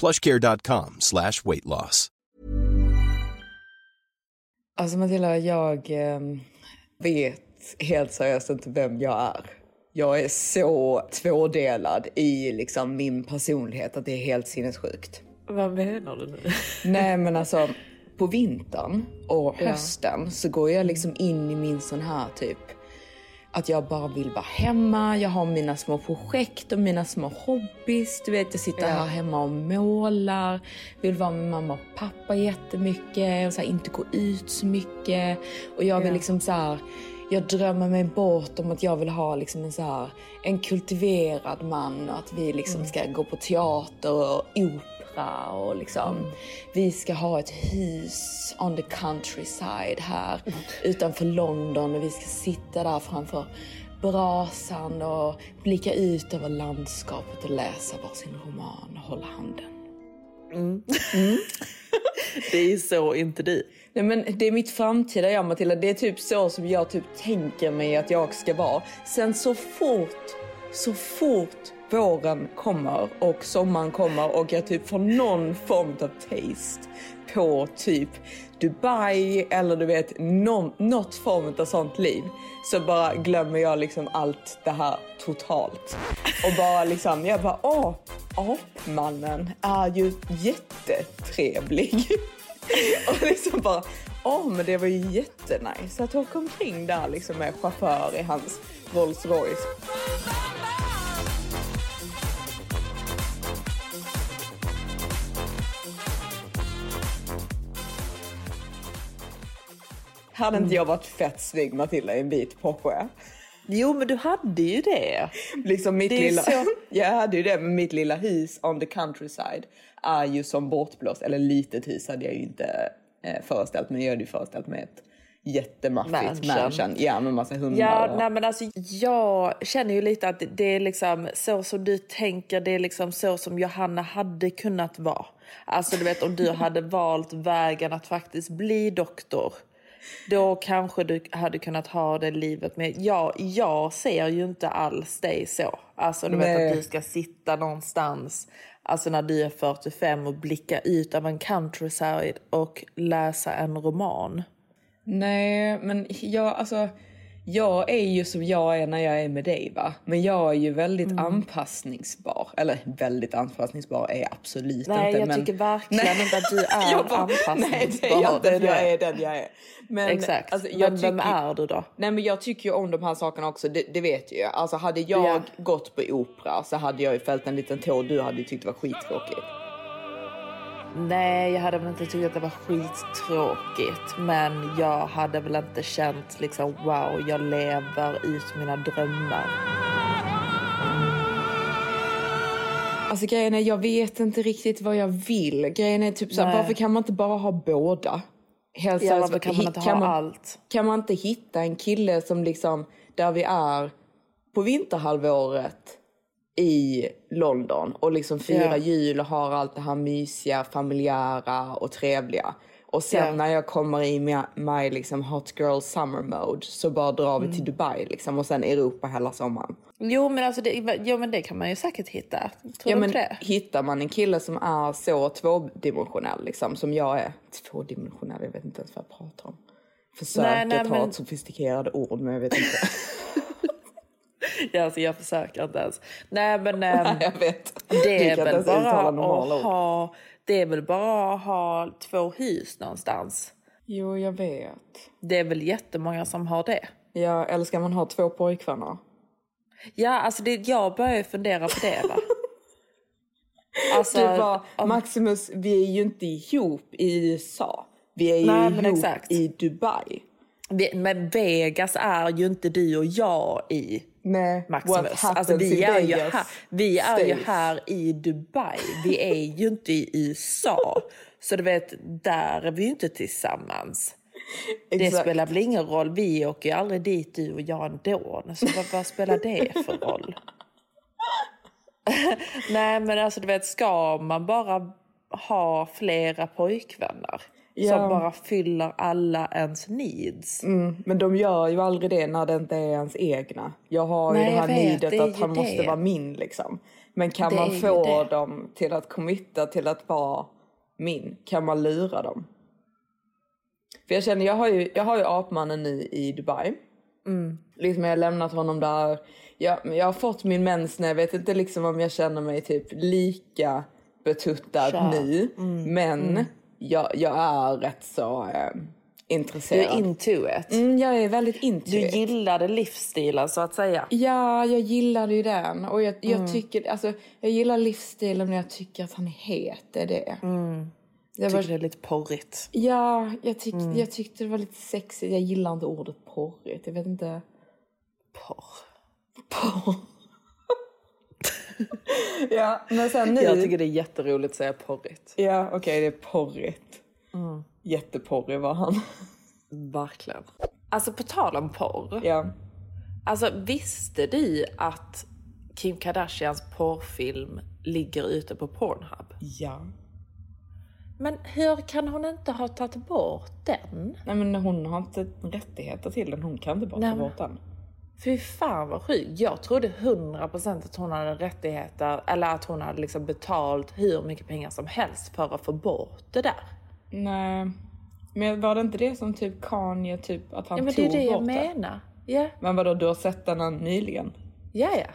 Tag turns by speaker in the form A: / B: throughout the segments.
A: plushcare.com slash weight loss.
B: Alltså Matilda, jag eh, vet helt seriöst inte vem jag är. Jag är så tvådelad i liksom min personlighet att det är helt sinnessjukt.
C: Vad menar du nu?
B: Nej men alltså på vintern och hösten så går jag liksom in i min sån här typ att jag bara vill vara hemma, jag har mina små projekt och mina små hobbys. Du vet, jag sitter här hemma och målar, vill vara med mamma och pappa jättemycket och så här, inte gå ut så mycket. Och jag vill liksom så här, jag drömmer mig bort om att jag vill ha liksom en, så här, en kultiverad man och att vi liksom ska gå på teater och opera och liksom vi ska ha ett hus on the countryside här utanför London och vi ska sitta där framför brasan och blicka ut över landskapet och läsa varsin roman och hålla handen.
C: Det är så inte du.
B: Nej, men det är mitt framtida jag Matilda. Det är typ så som jag typ tänker mig att jag ska vara. Sen så fort, så fort våren kommer och sommaren kommer och jag typ får någon form av taste på typ Dubai eller du vet någon, något form av sånt liv så bara glömmer jag liksom allt det här totalt. Och bara liksom, jag bara åh, apmannen är ju jättetrevlig. och liksom bara, åh men det var ju jättenice att åka omkring där liksom med chaufför i hans Rolls Royce. Hade inte jag varit fett snygg Matilda i en vit Porsche?
C: Jo, men du hade ju det.
B: Liksom mitt
C: Det
B: lilla...
C: så-
B: Jag hade ju det, men mitt lilla hus on the countryside är ju som bortblåst. Eller litet hus hade jag ju inte eh, föreställt mig. Jag hade ju föreställt mig ett jättemaffigt
C: mansion.
B: Ja, med massa hundar.
C: Ja,
B: och...
C: nej, men alltså, jag känner ju lite att det är liksom så som du tänker, det är liksom så som Johanna hade kunnat vara. Alltså du vet om du hade valt vägen att faktiskt bli doktor. Då kanske du hade kunnat ha det livet med. Ja, jag ser ju inte alls dig så. Alltså du vet
B: Nej.
C: att du ska sitta någonstans Alltså när du är 45 och blicka ut av en countryside och läsa en roman.
B: Nej, men jag, alltså, jag är ju som jag är när jag är med dig va. Men jag är ju väldigt
C: Mm.
B: anpassningsbar. Eller väldigt anpassningsbar är jag absolut
C: Nej,
B: inte.
C: jag
B: men...
C: tycker verkligen inte att du är
B: bara,
C: anpassningsbar.
B: Nej, det är jag inte. Jag är den jag är. Men,
C: Exakt.
B: alltså, jag
C: men vem
B: tycker-
C: är du då?
B: Nej men jag tycker ju om de här sakerna också, det, det vet jag ju. Alltså hade jag
C: Ja.
B: gått på opera så hade jag ju fällt en liten tår du hade ju tyckt det var skittråkigt.
C: Nej, jag hade väl inte tyckt att det var skittråkigt. Men jag hade väl inte känt liksom wow, jag lever ut mina drömmar.
B: Alltså grejen är, jag vet inte riktigt vad jag vill. Grejen är typ
C: Nej.
B: varför kan man inte bara ha båda? Helt
C: Ja, varför kan man inte
B: kan
C: ha allt?
B: Kan man inte hitta en kille som liksom, där vi är på vinterhalvåret i London och liksom firar
C: Ja.
B: jul och har allt det här mysiga, familjära och trevliga. Och sen
C: Ja.
B: när jag kommer i my, my liksom hot girl summer mode så bara drar vi
C: Mm.
B: till Dubai liksom och sen Europa hela sommaren.
C: Jo, men alltså det, jo, men det kan man ju säkert hitta. Tror
B: Ja, men
C: det?
B: hittar man en kille som är så tvådimensionell liksom, som jag är. Tvådimensionell, jag vet inte ens vad jag pratar om. Försöker
C: Nej, nej,
B: ta
C: men-
B: ett sofistikerade ord men jag vet inte.
C: Ja, alltså, jag försöker inte ens. Nej, men ehm,
B: jag vet.
C: det är väl bara att ha Det är väl bara att ha två hus någonstans.
B: Jo, jag vet.
C: Det är väl jättemånga som har det.
B: Ja, eller ska man ha två pojkvänner?
C: Ja, alltså det, jag börjar ju fundera på det va. Alltså,
B: Du bara,
C: om-
B: Maximus, vi är ju inte ihop i USA. Vi är ju
C: Nej, men
B: ihop
C: exakt.
B: i Dubai.
C: vi- men Vegas är ju inte du och jag i.
B: Nej,
C: Maximus. Alltså, vi, är ju här, vi är ju här i Dubai. Vi är ju inte i USA. Så du vet, där är vi ju inte tillsammans. Det
B: Exakt.
C: spelar väl ingen roll. Vi åker ju aldrig dit du och jag ändå. Så vad, vad spelar det för roll? Nej men alltså du vet, ska man bara ha flera pojkvänner
B: Ja.
C: som bara fyller alla ens needs?
B: Mm, men de gör ju aldrig det när det inte är ens egna. Jag har
C: Nej,
B: ju det här
C: vet,
B: needet
C: det
B: att han måste
C: det.
B: vara min liksom. Men kan
C: Det
B: man få dem till att committa till att vara min? Kan man lura dem? För jag känner, jag har ju, jag har ju apmannen nu i Dubai.
C: Mm.
B: Liksom jag har lämnat honom där. Jag, jag har fått min mens nu. Jag vet inte liksom om jag känner mig typ lika betuttad
C: Kär.
B: nu.
C: Mm.
B: Men Jag, jag är rätt så eh,
C: Du
B: intresserad.
C: är into it.
B: Mm, jag är väldigt into
C: Du
B: it.
C: gillade livsstilen så att säga.
B: Ja, jag gillade ju den. Och jag,
C: Mm.
B: jag tycker, alltså, jag gillar livsstilen men jag tycker att han är het. Det är det.
C: Mm.
B: Jag
C: Tycker
B: var,
C: det är lite porrigt.
B: ja, jag, tyck,
C: Mm.
B: jag tyckte det var lite sexigt. Jag gillar inte ordet porrigt. Jag vet inte.
C: Porr.
B: Porr. ja, men sen nu.
C: Jag tycker det är jätteroligt att säga porrigt.
B: Ja, okej, det är porrigt.
C: Mm.
B: Jätteporrig var han.
C: Verkligen. Alltså på tal om porr.
B: ja.
C: Alltså visste du att Kim Kardashians porrfilm ligger ute på Pornhub?
B: Ja.
C: Men hur kan hon inte ha tagit bort den?
B: Nej men hon har inte rättigheter till den. Hon kan inte bara
C: Nej,
B: ta bort den.
C: Fy fan vad sjukt. Jag trodde 100% att hon hade rättigheter eller att hon hade liksom betalt hur mycket pengar som helst för att få bort det där.
B: Nej. Men var det inte det som typ Kanye, typ att han
C: Ja men det
B: tog
C: är det jag
B: bort det?
C: menar. Ja,
B: Men vadå, du har sett den nyligen?
C: ja, ja.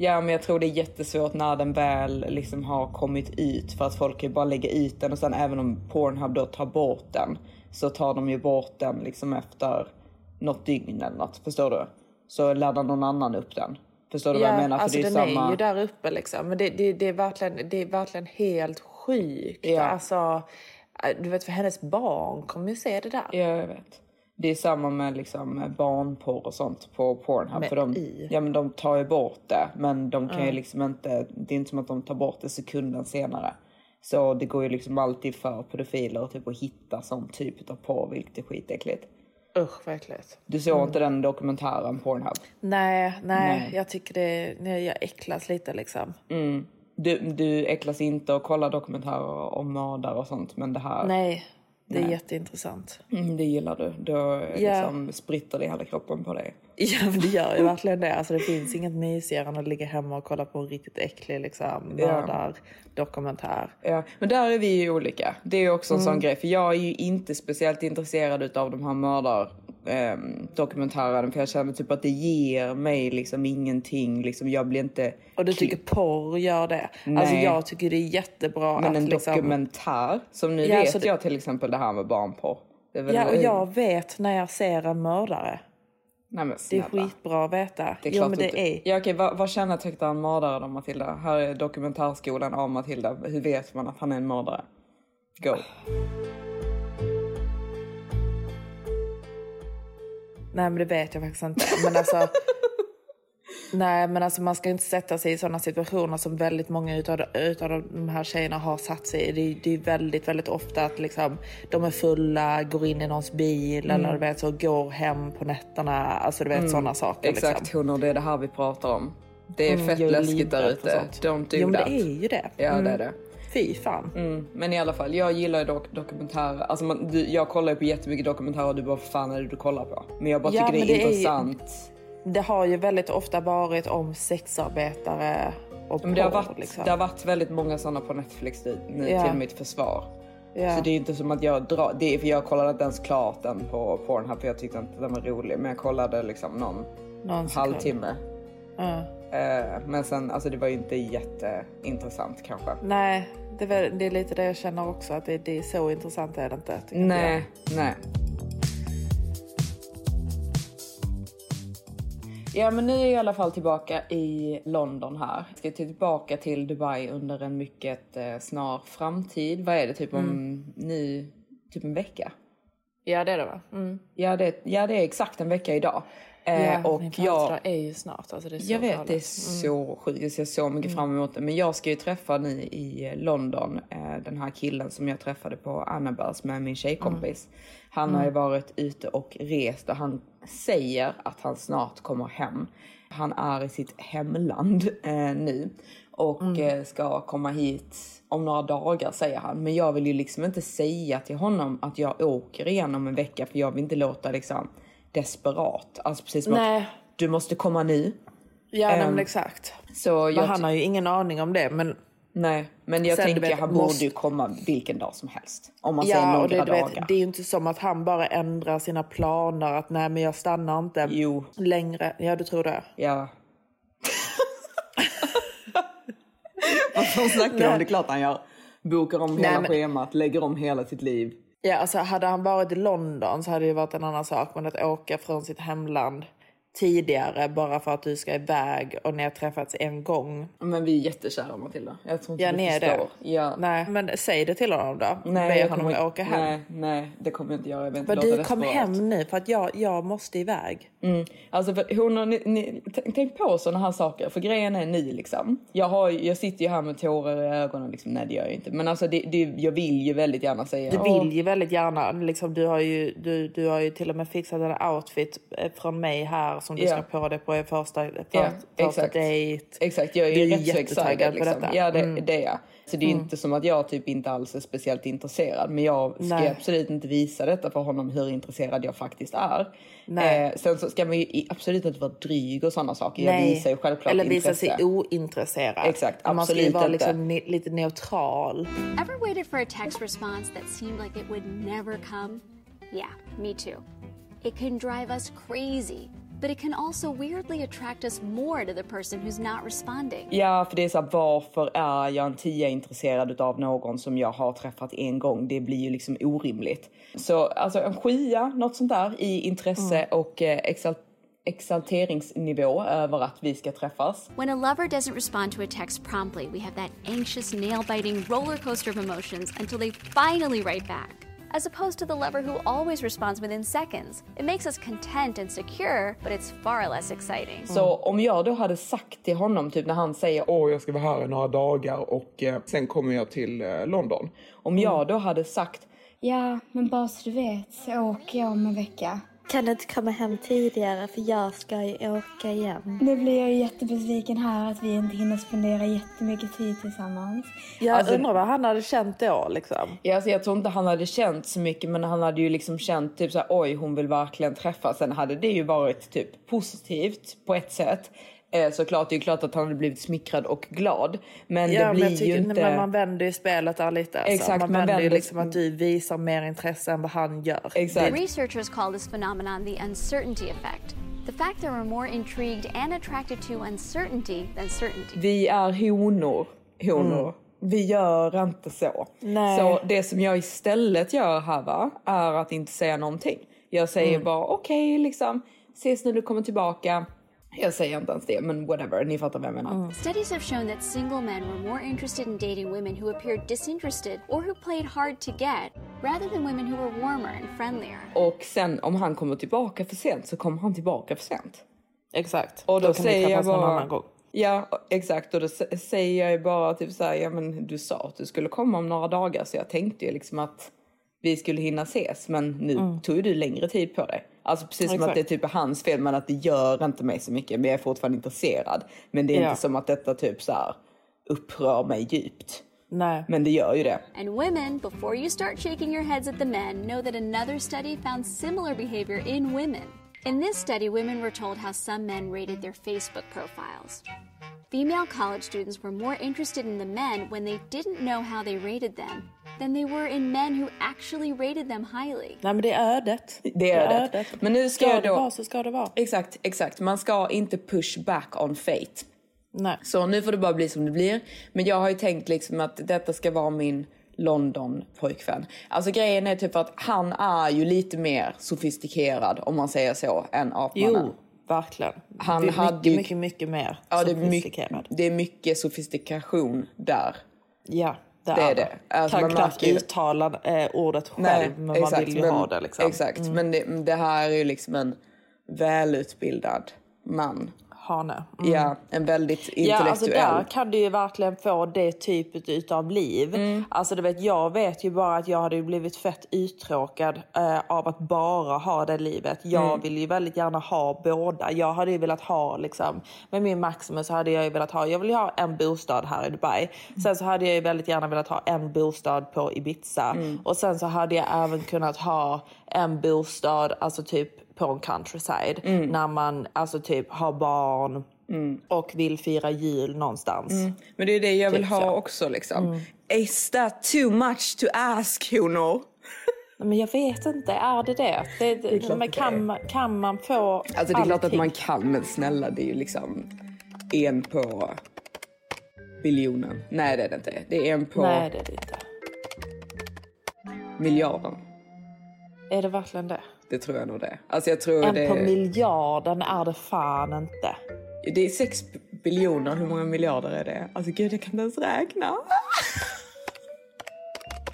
B: Ja, men jag tror det är jättesvårt när den väl liksom har kommit ut för att folk kan ju bara lägga ut den och sen även om Pornhub då tar bort den så tar de ju bort den liksom efter något dygn eller något. Förstår du? Så laddar någon annan upp den. Förstår du vad jag menar?
C: alltså
B: det är
C: den
B: samma...
C: är ju där uppe liksom. Men det, det, det, är, verkligen, det är verkligen helt sjukt.
B: Ja.
C: Alltså, du vet för hennes barn kommer ju se det där.
B: Ja, jag vet. Det är samma med liksom barnporr och sånt på Pornhub.
C: Men
B: för de,
C: i?
B: ja, men de tar ju bort det, men de kan ju liksom inte... Det är inte som att de tar bort det sekunden senare. Så det går ju liksom alltid för pedofiler typ, att hitta sån typ av porr, vilket är skitäckligt.
C: Usch vad äckligt.
B: Du såg inte den dokumentären Pornhub?
C: Nej, nej,
B: Nej.
C: jag tycker det, nej, jag äcklas lite liksom.
B: Du, du äcklas inte och kollar dokumentärer om mördare och sånt, men det här,
C: Nej, det är
B: Nej.
C: jätteintressant.
B: mm, det gillar du. Då
C: Ja.
B: liksom spritter det i hela kroppen på dig.
C: Ja, det gör ju verkligen det. Alltså, det finns inget mysigare än att ligga hemma och kolla på en riktigt äcklig liksom,
B: Ja.
C: mördardokumentär.
B: Ja, men där är vi ju olika. Det är också en
C: Mm.
B: sån grej. För jag är ju inte speciellt intresserad av de här mördar eh, dokumentärerna. För jag känner typ att det ger mig liksom ingenting. Liksom, jag blir inte...
C: Och du tycker porr gör det?
B: Nej.
C: Alltså jag tycker det är jättebra
B: Men
C: att
B: en
C: liksom...
B: dokumentär, som nu
C: Ja,
B: vet
C: så det-
B: jag till exempel det här med barnporr. Det
C: Ja, och jag vet när jag ser en mördare.
B: Nej,
C: Det är skitbra att veta.
B: Det är
C: jo, men det är...
B: Ja, okej, vad, vad kännetecknar en mördare då, Matilda? Här är dokumentärskolan av Matilda. Hur vet man att han är en mördare? Go.
C: Nej, men det vet jag faktiskt inte. Men alltså... Nej, men alltså man ska inte sätta sig i sådana situationer som väldigt många utav, utav de här tjejerna har satt sig i. Det, är- det är väldigt, väldigt ofta att liksom, de är fulla, går in i någons bil eller du vet, så går hem på nätterna. Alltså du vet sådana saker.
B: Exakt,
C: Liksom.
B: honor, det är det här vi pratar om. Det är fett
C: jag är
B: läskigt där ute. Don't do
C: Jo,
B: that.
C: det är ju det.
B: Ja,
C: Mm.
B: det är det.
C: Fy fan.
B: Mm. Men i alla fall, jag gillar ju dok- dokumentärer. Alltså man, du, jag kollar ju på jättemycket dokumentärer och du bara, fan är det du kollar på? Men jag bara
C: Ja,
B: tycker det är
C: det är ju-
B: intressant.
C: Det har ju väldigt ofta varit om sexarbetare och
B: Men det, har
C: porr,
B: varit,
C: liksom.
B: det har varit väldigt många sådana på Netflix nu,
C: Ja.
B: till mitt försvar.
C: Ja.
B: Så det är inte som att jag drar, det är för jag kollade inte ens klart den på Pornhub för jag tyckte inte den var rolig. Men jag kollade liksom någon
C: Någon
B: halvtimme. Eh, men sen, alltså det var ju inte jätteintressant kanske.
C: Nej, Det är, väl, det är lite det jag känner också, att det, det är så intressant är det inte. tycker inte
B: Nej, Ja men nu är jag i alla fall tillbaka i London här. Jag ska tillbaka till Dubai under en mycket eh, snar framtid. Vad är det typ om
C: Mm.
B: nu, typ en vecka?
C: Ja det är det va? Mm.
B: Ja det, ja det är exakt en vecka idag. Eh,
C: Ja,
B: och
C: min
B: jag,
C: är ju snart. Alltså det är så
B: jag vet,
C: galet.
B: det är så sjukt. Jag ser så mycket fram emot det. Men jag ska ju träffa nu i London eh, den här killen som jag träffade på Annabels med min tjejkompis. Han har ju varit ute och rest och han säger att han snart kommer hem. Han är i sitt hemland eh, nu och eh, ska komma hit om några dagar säger han. Men jag vill ju liksom inte säga till honom att jag åker igen om en vecka för jag vill inte låta liksom desperat. Alltså precis som
C: Nej.
B: att du måste komma nu.
C: Ja men exakt.
B: Så
C: Men han har ju ingen aning om det. Men
B: Nej, men jag
C: Sen,
B: tänker
C: vet,
B: han
C: måste-
B: borde ju komma vilken dag som helst. Om man säger
C: ja,
B: några
C: och det,
B: dagar.
C: vet, det är ju inte som att han bara ändrar sina planer. Att nej men jag stannar inte
B: Jo,
C: längre. Ja du tror det?
B: ja. Vad fan snackar du om? Det är klart han gör. Bokar om hela
C: men-
B: schemat, lägger om hela sitt liv.
C: Ja, alltså hade han varit i London så hade det varit en annan sak. Men att åka från sitt hemland tidigare bara för att du ska iväg och ni har träffats en gång.
B: Men vi är jättekära Matilda. Jag tror inte
C: Ja,
B: du
C: ni är
B: förstår.
C: det.
B: Ja.
C: Nej, men säg det till honom då.
B: Nej,
C: Be honom
B: kommer-
C: åka hem.
B: Nej, nej, det kommer jag inte göra. Jag inte
C: Men du, kom hem nu för att jag, jag måste iväg.
B: Mm. Alltså för hon har, ni, ni, tänk- på såna här saker, för grejen är ny liksom. Jag, har, jag sitter ju här med tårar i ögonen, liksom. nej det gör jag inte. Men alltså det, det, jag vill ju väldigt gärna säga.
C: Du
B: "Åh,
C: vill ju väldigt gärna, liksom, du, har ju, du, du har ju till och med fixat en outfit eh, från mig här som du
B: Ja.
C: ska på dig på er första, för,
B: Ja,
C: första
B: exakt.
C: dejt.
B: Exakt, jag är
C: Du
B: ju rätt så excited.
C: på
B: Liksom.
C: detta.
B: Ja, det,
C: Mm.
B: det är jag. Så det är inte som att jag typ inte alls är speciellt intresserad. Men jag ska
C: Nej.
B: absolut inte visa detta för honom hur intresserad jag faktiskt är. Eh, sen så ska man ju absolut inte vara dryg och sådana saker. Jag
C: Nej.
B: visar ju självklart
C: Eller visa
B: intresse.
C: sig ointresserad.
B: Exakt,
C: Men Man ska ju
B: absolut
C: vara
B: inte.
C: liksom ne- lite neutral.
D: Ever waited for a text response that seemed like it would never come? Yeah, me too. It can drive us crazy, but it can also weirdly attract us more to the person who's not responding.
B: Ja, för det är så här, varför är jag en tia intresserad av någon som jag har träffat en gång? Det blir ju liksom orimligt. Så alltså en skya, något sånt där i intresse och eh, exalt exalteringsnivå över att vi ska träffas.
D: When a lover doesn't respond to a text promptly, we have that anxious, nail biting roller coaster of emotions until they finally write back. As opposed to the lover who always responds within seconds. It makes us content and secure, but it's far less exciting. Mm.
B: Så om jag då hade sagt till honom, typ när han säger åh jag ska vara här i några dagar och eh, sen kommer jag till eh, London. Om jag då hade sagt
E: Ja, men bara så du vet så åker jag om en vecka.
F: Kan du inte komma hem tidigare för jag ska ju åka igen.
E: Nu blir jag ju jättebesviken här att vi inte hinner spendera jättemycket tid tillsammans.
C: Jag
B: Alltså-
C: undrar vad han hade känt då liksom.
B: Ja, alltså jag tror inte han hade känt så mycket men han hade ju liksom känt typ så här, oj hon vill verkligen träffa. Sen hade det ju varit typ positivt på ett sätt. Eh, såklart, det är ju klart att han hade blivit smickrad och glad. Men
C: Ja,
B: det
C: men,
B: blir ju
C: tycker,
B: inte...
C: men man vänder ju spelet där lite. Alltså.
B: Exakt,
C: man
B: man
C: vänder ju
B: vänder-
C: liksom att du visar mer intresse än vad han gör.
B: Exakt.
D: Researchers call this phenomenon the uncertainty effect. The fact that we're more intrigued and attracted to uncertainty than certainty.
B: Vi är honor. honor. Vi gör inte så.
C: Nej.
B: Så det som jag istället gör här va, är att inte säga någonting. Jag säger bara okej liksom, ses när du kommer tillbaka. Jag säger inte ens det, men whatever, ni fattar vad jag menar.
D: Studies have shown that single men were more interested in dating women who appeared disinterested or who played hard to get, rather than women who were warmer and friendlier.
B: Och sen om han kommer tillbaka för sent så kommer han tillbaka för sent.
C: Exakt.
B: Och då,
C: kan ni
B: säger jag
C: träffas någon
B: bara...
C: annan gång.
B: Ja, exakt. Och då säger jag ju bara typ så här, ja men du sa att du skulle komma om några dagar så jag tänkte ju liksom att vi skulle hinna ses men nu tog ju du längre tid på dig. Alltså precis som
C: Mm. Exakt.
B: att det typ är hans fel men att det gör inte mig så mycket men jag är fortfarande intresserad. Men det är
C: Ja.
B: inte som att detta typ så här upprör mig djupt.
C: Nej.
B: Men det gör ju det.
D: And women, before you start shaking your heads at the men, know that another study found similar behavior in women. In this study, women were told how some men rated their Facebook profiles. Female college students were more interested in the men when they didn't know how they rated them than they were in men who actually rated them highly.
C: Nej men det är ödet.
B: Det är det. Men nu ska
C: ska
B: jag
C: det
B: då-
C: vara så ska det vara.
B: Exakt, exakt. Man ska inte push back on fate.
C: Nej.
B: Så nu får det bara bli som det blir. Men jag har ju tänkt liksom att detta ska vara min London-pojkvän. Alltså grejen är typ att han är ju lite mer sofistikerad om man säger så än apmannen.
C: Jo, verkligen.
B: Han
C: är
B: hade
C: mycket,
B: ju-
C: mycket, mycket mer
B: Ja, det är,
C: sofistikerad.
B: mycket, det är mycket sofistikation där.
C: Ja, det,
B: Det är det. Alltså,
C: kan
B: man
C: knappt
B: märker
C: uttala eh, ordet själv, men man vill ju
B: men,
C: ha det. Liksom.
B: Exakt, men det, det här är ju liksom en välutbildad man.
C: Hane.
B: Ja, en väldigt
C: Ja, alltså
B: intellektuell.
C: där kan du ju verkligen få det typet utav liv.
B: Mm.
C: Alltså du vet, jag vet ju bara att jag hade blivit fett uttråkad eh, av att bara ha det livet. Jag
B: Mm.
C: vill ju väldigt gärna ha båda. Jag hade ju velat ha liksom, med min Maximus hade jag ju velat ha, jag vill ha en bostad här i Dubai. Sen så hade jag ju väldigt gärna velat ha en bostad på Ibiza.
B: Mm.
C: Och sen så hade jag även kunnat ha en bostad, alltså typ på en countryside.
B: Mm.
C: När man alltså typ har barn och vill fira jul någonstans.
B: Men det är det jag vill
C: Typ
B: ha
C: så. Mm.
B: också liksom. Is that too much to ask, you know?
C: Men jag vet inte, är det det? det, det, men
B: det
C: kan, man, kan man få
B: Alltså det är klart att man kan, men snälla det är ju liksom en på biljonen. Nej det är det inte. Det är en på
C: Nej, det är det inte.
B: miljarden.
C: Är det verkligen det?
B: Det tror jag nog det. Alltså jag tror
C: En
B: det
C: på miljarden är det fan inte.
B: Det är sex biljoner. Hur många miljarder är det? Alltså gud, jag kan inte ens räkna.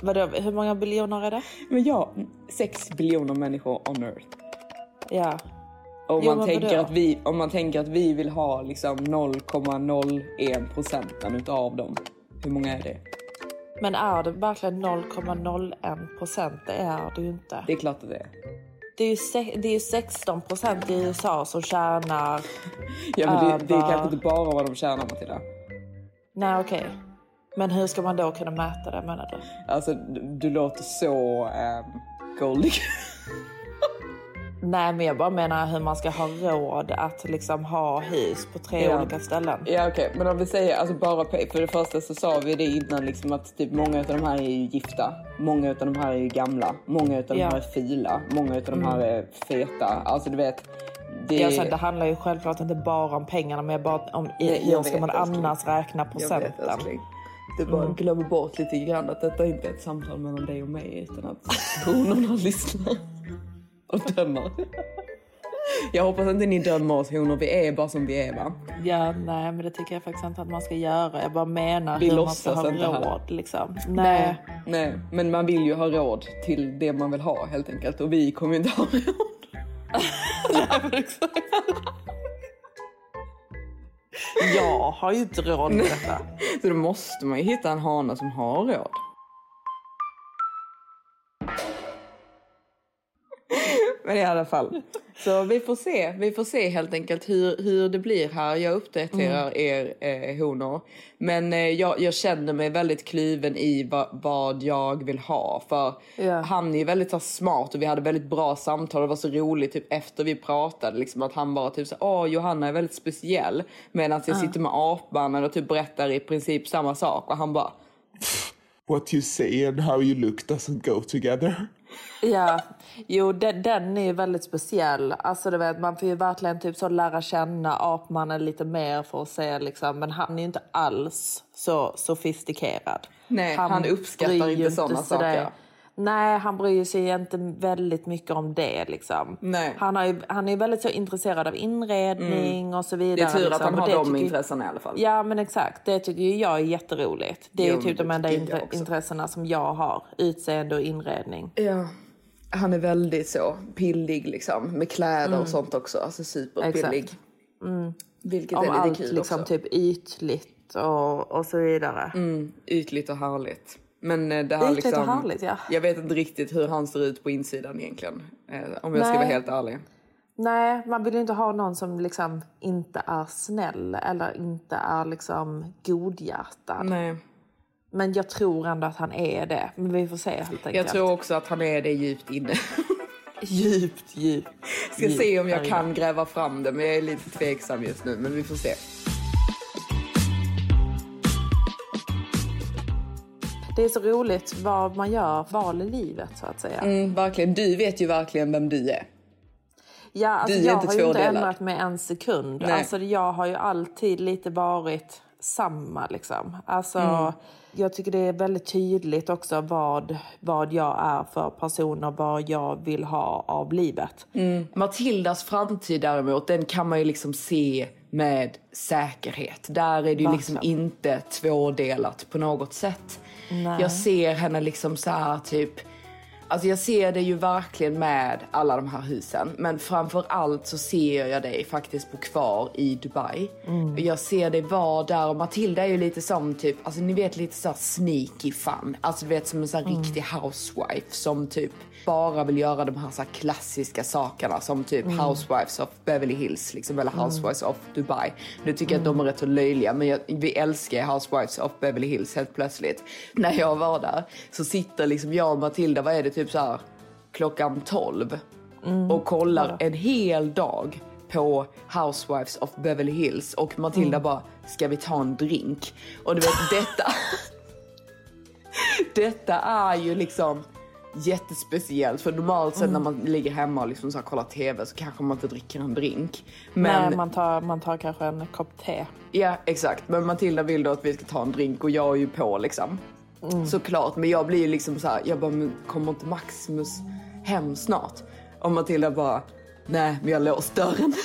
C: Vadå, hur många biljoner är det?
B: Men ja, sex biljoner människor on earth.
C: Ja.
B: Om
C: Jo,
B: man, tänker
C: vadå?
B: att vi, om man tänker att vi vill ha liksom 0,01 procenten utav dem. Hur många är det?
C: Men är det verkligen 0,01 procent? Det är det ju inte.
B: Det är klart att det är.
C: Det är ju, se- det är ju 16 procent i USA som tjänar...
B: Ja, men det, det är kanske inte bara vad de tjänar Matilda.
C: Nej, okej. Men hur ska man då kunna mäta det menar du?
B: Alltså du, du låter så um, goldig.
C: Nej, men jag bara menar hur man ska ha råd att liksom ha hus på tre
B: Ja.
C: olika ställen.
B: Ja okej, men om vi säger alltså bara för det första så sa vi det innan liksom att typ många av de här är ju gifta. Många av de här är ju gamla. Många av de
C: Ja.
B: här är fila. Många av de här är feta. Alltså du vet. Det,
C: Ja, sen, det handlar ju självklart inte bara om pengarna, men bara om i,
B: Nej,
C: hur ska man
B: älskling.
C: annars räkna
B: jag vet
C: procenten?
B: älskling. Du bara glömmer bort lite grann att detta inte är ett samtal mellan dig och mig utan att honorna lyssnar och dömer. Jag hoppas inte ni dömer oss honor, vi är bara som vi är va?
C: Ja, nej, men det tycker jag faktiskt inte att man ska göra. Jag bara menar
B: Vi
C: hur man ska ha
B: inte här.
C: råd. Liksom. Nej.
B: Nej, men man vill ju ha råd till det man vill ha helt enkelt och vi kommer ju inte ha råd.
C: Jag har ju inte råd med detta.
B: Så då måste man ju hitta en hane som har råd. Men i alla fall. Så vi får se. Vi får se helt enkelt hur, hur det blir här. Jag uppdaterar er eh, honor. Men eh, jag, jag känner mig väldigt kluven i va, vad jag vill ha. För
C: Ja.
B: han är väldigt så, smart och vi hade väldigt bra samtal. Det var så roligt typ efter vi pratade. Liksom, att han bara typ så åh Johanna är väldigt speciell. Medan jag sitter med apmannen och typ berättar i princip samma sak. Och han bara
G: What you say and how you look doesn't go together.
C: Ja, jo den, den är ju väldigt speciell. Alltså du vet, man får ju verkligen typ så lära känna apmannen lite mer för att se liksom, men han är ju inte alls så sofistikerad.
B: Nej, han uppskattar
C: bryr ju
B: inte såna
C: sådär-
B: saker.
C: Nej, han bryr sig inte väldigt mycket om det liksom.
B: Nej.
C: Han, har ju, han är ju väldigt så intresserad av inredning och så vidare.
B: det är tur att
C: liksom.
B: han
C: Och
B: har de
C: tycker
B: intressena i alla fall.
C: Ja men exakt, det tycker jag är jätteroligt. Det är
B: Jo,
C: ju typ de enda intre- intressena som jag har. Utseende och inredning.
B: Ja. Han är väldigt så pillig liksom. Med kläder och sånt också. Alltså superpillig.
C: Exakt.
B: Vilket
C: Om
B: är lite
C: allt
B: kul
C: liksom
B: också.
C: typ ytligt och, och så vidare.
B: Mm, ytligt och härligt. Men eh, det här
C: och
B: liksom,
C: härligt, ja.
B: Jag vet inte riktigt hur han ser ut på insidan egentligen. Eh, om jag ska
C: Nej.
B: vara helt ärlig.
C: Nej, man vill ju inte ha någon som liksom inte är snäll eller inte är liksom godhjärtad.
B: Nej.
C: Men jag tror ändå att han är det. Men vi får se helt enkelt.
B: Jag tror också att han är det djupt inne.
C: djupt, djupt.
B: Ska
C: djupt
B: se om jag kan gräva fram det. Men jag är lite tveksam just nu. Men vi får se.
C: Det är så roligt vad man gör val i livet så att säga.
B: Mm, verkligen. Du vet ju verkligen vem du är.
C: Ja, alltså
B: Du är
C: jag
B: inte
C: har ju inte ändrat mig en sekund.
B: Nej.
C: Alltså, jag har ju alltid lite varit samma. Liksom. Alltså,
B: Mm.
C: Jag tycker det är väldigt tydligt också vad, vad jag är för person och vad jag vill ha av livet.
B: Matildas framtid däremot, den kan man ju liksom se med säkerhet. Där är det ju liksom inte tvådelat på något sätt. Jag ser henne liksom så här typ... Alltså jag ser det ju verkligen med alla de här husen. Men framför allt så ser jag dig faktiskt bo kvar i Dubai. Jag ser dig vara där och Matilda är ju lite som typ, alltså ni vet lite så här sneaky fun. Alltså du vet som en sån här riktig housewife som typ bara vill göra de här, så här klassiska sakerna som typ Housewives of Beverly Hills liksom, eller Housewives of Dubai. Nu tycker jag att de är rätt så löjliga men jag, vi älskar Housewives of Beverly Hills helt plötsligt. När jag var där så sitter liksom jag och Matilda, vad är det, typ så här klockan 12 och kollar en hel dag på Housewives of Beverly Hills. Och Matilda bara, ska vi ta en drink? Och du vet detta detta är ju liksom jättespeciellt för normalt sett när man ligger hemma och liksom så här kollar TV så kanske man inte dricker en drink. Men
C: Nej, man, tar, man tar kanske en kopp te.
B: ja exakt, men Matilda vill då att vi ska ta en drink och jag är ju på liksom. Såklart, men jag blir ju liksom så här, jag bara, men kommer inte Maximus hem snart? Och Matilda bara, nej men jag låst dörren.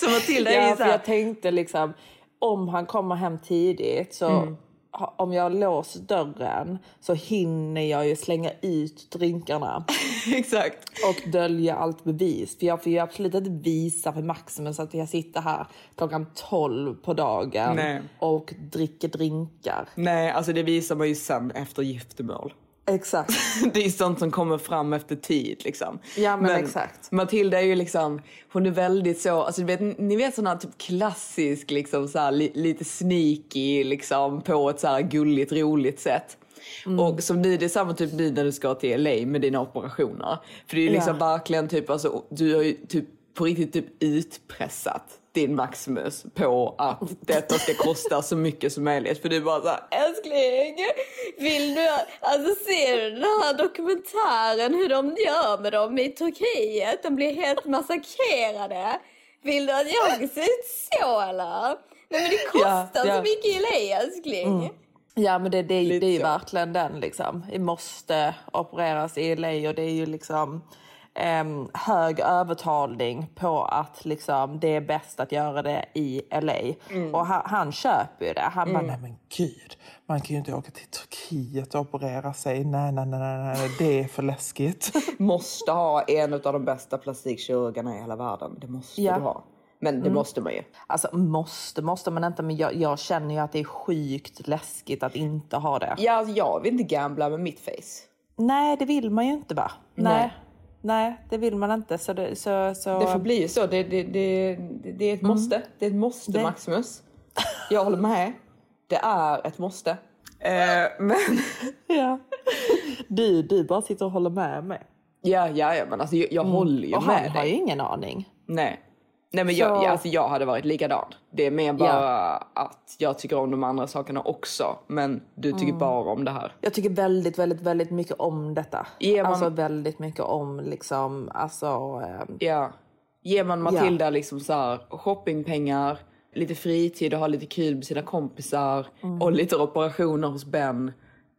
B: så Matilda är ju så här,
C: jag tänkte liksom, om han kommer hem tidigt så
B: Mm.
C: Om jag låser dörren så hinner jag ju slänga ut drinkarna
B: exakt.
C: och dölja allt bevis. För jag får ju absolut inte visa för Maximus att jag sitter här klockan 12 på dagen
B: Nej.
C: och dricker drinkar.
B: Nej, alltså det visar man ju sen efter giftermål.
C: Exakt.
B: Det är sånt som kommer fram efter tid liksom.
C: Ja, men exakt.
B: Matilda är ju liksom, hon är väldigt så, alltså vet, ni vet sån här typ klassisk liksom så här, li, lite sneaky liksom på ett så här gulligt roligt sätt.
C: Mm.
B: Och som nu, det är samma typ nu när du ska till LA med dina operationer. För det är ju liksom
C: Ja.
B: verkligen typ, alltså du har ju typ på riktigt typ utpressat din Maximus på att detta ska kosta så mycket som möjligt. För du bara såhär, älskling, vill du, alltså ser du den här dokumentären hur de gör med dem i Turkiet? De blir helt massakrerade. Vill du att jag ser ut så eller? Nej men det kostar
C: Ja, ja.
B: så mycket i LA älskling.
C: Ja men det, det, det är ju verkligen den liksom. Det måste opereras i LA och det är ju liksom em, hög övertalning på att liksom, det är bäst att göra det i LA.
B: Mm.
C: Och han, han köper ju det. Han bara, nej men gud, man kan ju inte åka till Turkiet och operera sig. Nej, nej, nej, nej, nej det är för läskigt.
B: Måste ha en av de bästa plastikkirurgerna i hela världen. Det måste
C: Ja.
B: du ha. Men det måste man ju.
C: Alltså måste, måste man inte, men jag, jag känner ju att det är sjukt läskigt att inte ha det.
B: Ja, alltså, jag vill inte gambla med mitt face.
C: Nej, det vill man ju inte va?
B: Nej.
C: Nej, nej det vill man inte. Så det, så, så...
B: Det får bli så. Det, det, det, det, det är ett måste. Det är ett måste,
C: Det-
B: Maximus. Jag håller med. Det är ett måste. Eh, men
C: Ja. Du, du bara sitter och håller med mig.
B: ja, ja, ja, men alltså, jag, jag håller ju
C: Och han
B: med
C: har
B: dig.
C: ju ingen aning.
B: Nej. Nej men jag,
C: Så-
B: jag, alltså, jag hade varit likadan. Det är mer bara att jag tycker om de andra sakerna också. Men du tycker bara om det här.
C: Jag tycker väldigt, väldigt, väldigt mycket om detta.
B: Ger man-
C: Alltså väldigt mycket om liksom, alltså... ehm,
B: Ja. Ger man Matilda liksom så här shoppingpengar, lite fritid och ha lite kul med sina kompisar och lite operationer hos Ben,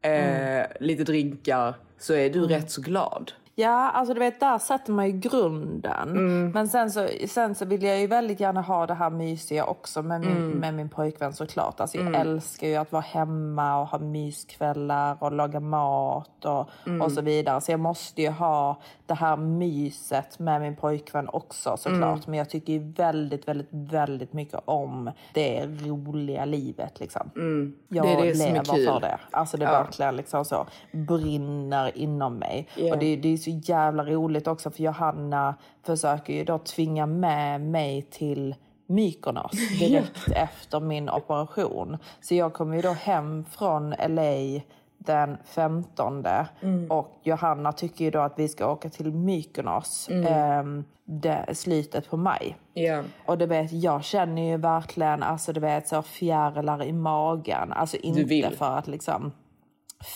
B: eh, lite drinkar så är du rätt så glad.
C: Ja, alltså du vet, där sätter man ju grunden.
B: Mm.
C: Men sen så, sen så vill jag ju väldigt gärna ha det här mysiga också med min,
B: Mm.
C: med min pojkvän såklart. Alltså jag älskar ju att vara hemma och ha myskvällar och laga mat och,
B: Mm.
C: och så vidare. Så jag måste ju ha det här myset med min pojkvän också såklart.
B: Mm.
C: Men jag tycker ju väldigt, väldigt, väldigt mycket om det roliga livet liksom. Jag
B: Mm. Det är det som är
C: lever
B: kul.
C: för det. Alltså det
B: Ja.
C: verkligen liksom så brinner inom mig.
B: Ja.
C: Och det, det är så jävla roligt också för Johanna försöker ju då tvinga med mig till Mykonos direkt efter min operation. Så jag kommer ju då hem från LA den 15
B: Mm.
C: och Johanna tycker ju då att vi ska åka till Mykonos
B: Mm.
C: det, slutet på maj.
B: Ja.
C: Och du vet, jag känner ju verkligen alltså, du vet, så fjärilar i magen. Alltså inte för att liksom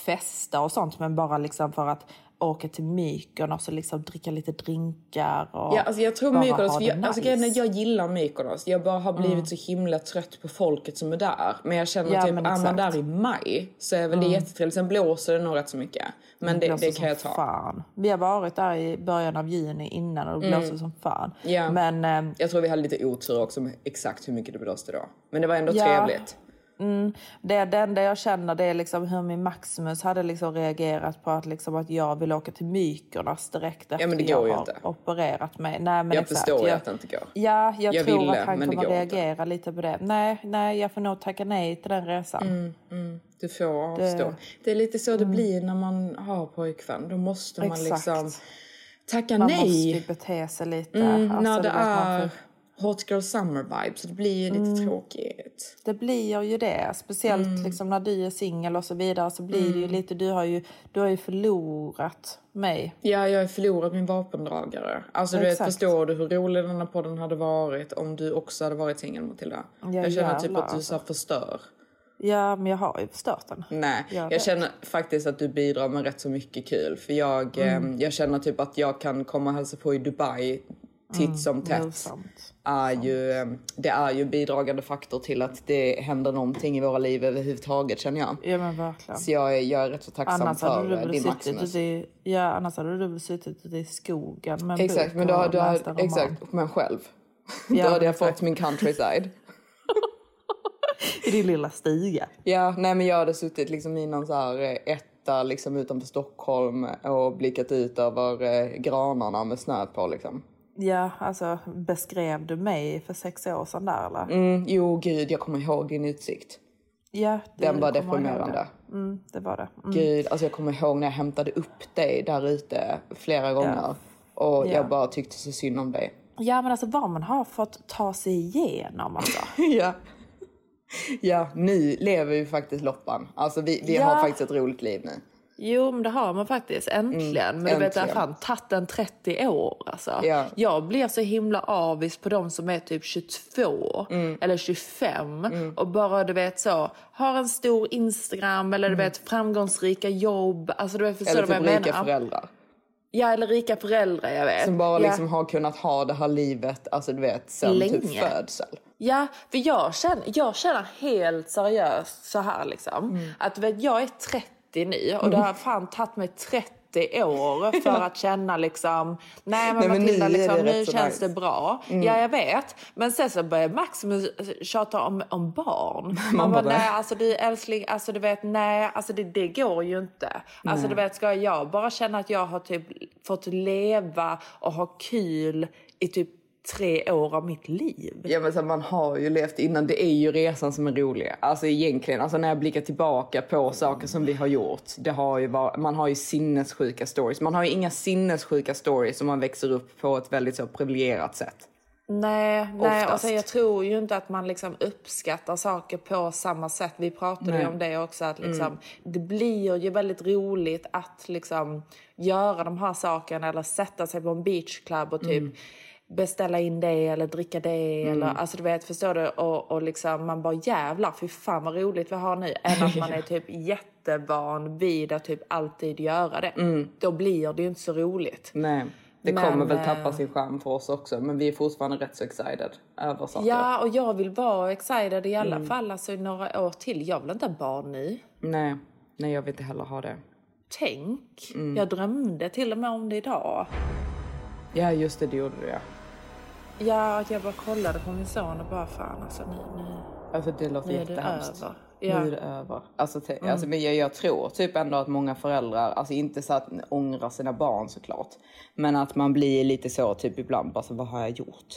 C: festa och sånt, men bara liksom för att åka till Mykonos och liksom dricka lite drinkar och
B: Ja, alltså jag tror Mykonos, för
C: det
B: jag, alltså
C: nice. Mm.
B: grejen är, jag gillar Mykonos. Jag bara har blivit så himla trött på folket som är där. Men jag känner
C: Ja,
B: typ, är man
C: exakt.
B: där i maj så är väl det jättetrevligt. Sen blåser det nog rätt så mycket. Men det,
C: blåser
B: det kan jag ta.
C: Fan. Vi har varit där i början av juni innan och det blåser som fan.
B: Ja.
C: Men ehm,
B: Jag tror vi hade lite otur också med exakt hur mycket det blåste då. Men det var ändå
C: Ja.
B: trevligt.
C: Det, det enda jag känner det är liksom hur min Maximus hade liksom reagerat på att, liksom att jag vill åka till Mykonos direkt efter
B: men det
C: jag
B: går ju
C: har
B: inte.
C: opererat mig. Nej, men
B: Jag
C: exakt.
B: förstår
C: jag,
B: att det inte går.
C: Ja, jag,
B: Jag
C: tror
B: ville,
C: att han
B: det
C: kommer
B: går inte.
C: reagera lite på det. Nej, nej, jag får nog tacka nej till den resan.
B: Du får avstå. Det, är lite så det blir när man har pojkvän. Då måste man
C: Mm. Exakt.
B: liksom tacka
C: Man
B: nej.
C: måste ju bete sig lite.
B: Mm,
C: Alltså,
B: när det
C: man
B: är hot girl summer vibes. Så det blir ju lite
C: Mm.
B: tråkigt.
C: Det blir ju det. Speciellt
B: Mm.
C: liksom när du är singel och så vidare så blir det ju lite, du har ju, du har ju förlorat mig.
B: Ja, jag har förlorat min vapendragare. Alltså du vet, förstår du hur rolig den här podden hade varit om du också hade varit singel Matilda?
C: Ja,
B: jag känner typ
C: jävlar,
B: att du så förstör.
C: Ja, men jag har ju förstört den.
B: Nej,
C: Jag
B: jag, känner faktiskt att du bidrar med rätt så mycket kul. För jag,
C: Mm.
B: eh, jag känner typ att jag kan komma och hälsa på i Dubai titt som tätt.
C: Nosamt.
B: Är ju, eh, det är ju bidragande faktor till att det händer någonting i våra liv överhuvudtaget känner jag.
C: Ja men verkligen.
B: Så jag, är- jag är rätt så tacksam
C: Annars
B: för
C: du
B: eh, din Maximus.
C: i, ja, annars hade du väl suttit ute i skogen med
B: Exakt, men då,
C: läst en
B: har exakt, men själv.
C: Ja,
B: då hade jag fått min countryside.
C: I din lilla stiga.
B: Ja, nej men jag hade suttit liksom i någon så här eh, etta liksom utanför Stockholm och blickat ut över eh, granarna med snö på liksom.
C: Ja, alltså beskrev du mig för sex år sedan där eller?
B: Mm, jo gud, jag kommer ihåg din utsikt.
C: Ja, det
B: Den var deprimerande.
C: det. Mm, det var det. Mm.
B: Gud, alltså jag kommer ihåg när jag hämtade upp dig där ute flera gånger. Och
C: Ja.
B: jag bara tyckte så synd om dig.
C: Ja men alltså vad man har fått ta sig igenom alltså.
B: ja. Ja, nu lever vi faktiskt loppan. Alltså vi, vi
C: Ja.
B: har faktiskt ett roligt liv nu.
C: Jo men det har man faktiskt, äntligen. men du vet det har
B: Mm, äntligen.
C: fan tagit en 30 år alltså.
B: Ja.
C: Jag blir så himla avis på de som är typ 22
B: Mm.
C: eller 25 och bara du vet så, har en stor Instagram eller du vet framgångsrika jobb. Alltså du vet,
B: Mm. Eller
C: du vad
B: typ
C: jag
B: rika
C: menar?
B: föräldrar.
C: Ja eller rika föräldrar jag vet.
B: Som bara
C: ja.
B: liksom har kunnat ha det här livet, alltså du vet, sen typ
C: Länge.
B: födsel.
C: Ja, för jag känner, jag känner helt seriöst så här liksom.
B: Mm.
C: Att vet, jag är 30 nu och det har fan tagit mig 30 år för att känna liksom, nej men
B: Nej, men
C: Matilda,
B: nu
C: liksom, nu
B: rätt så
C: känns.
B: Mm.
C: det bra. Ja, jag vet. Men sen så börjar Maximus tjata om, om barn. Man bara, nej alltså du älskling, alltså du vet, nej, alltså det, det går ju inte. Alltså du vet, ska jag bara känna att jag har typ fått leva och ha kul i typ tre år av mitt liv.
B: Ja men så man har ju levt innan, det är ju resan som är rolig. Alltså egentligen, alltså när jag blickar tillbaka på saker som vi har gjort. Det har ju varit, man har ju sinnessjuka stories. Man har ju inga sinnessjuka stories om man växer upp på ett väldigt så privilegierat sätt.
C: Nej, nej och sen jag tror ju inte att man liksom uppskattar saker på samma sätt. Vi pratade ju
B: Nej.
C: om det också. Att liksom, Det blir ju väldigt roligt att liksom göra de här sakerna eller sätta sig på en beachclub och typ beställa in det eller dricka det. Eller, alltså du vet, förstår du? Och, och liksom, man bara jävlar, fy fan vad roligt vi har nu. Än att man är typ jättevan vid att typ alltid göra det. Då blir det ju inte så roligt.
B: Nej, det
C: Men,
B: kommer väl
C: eh,
B: tappa sin charm för oss också. Men vi är fortfarande rätt så excited över saker.
C: Ja, och jag vill vara excited i alla fall alltså, några år till. Jag vill inte ha barn nu.
B: Nej, nej jag vill inte heller ha det.
C: Tänk, jag drömde till och med om det idag.
B: Ja just det, det gjorde du ja.
C: Ja, att jag bara kollade på min son och bara fan alltså nu, nu,
B: Alltså det låter
C: nu är det
B: jättehemskt.
C: över. Ja.
B: Nu är det över. Alltså, te- alltså, men jag, jag tror typ ändå att många föräldrar, alltså inte så att ångra sina barn såklart. Men att man blir lite så typ ibland, bara så, vad har jag gjort?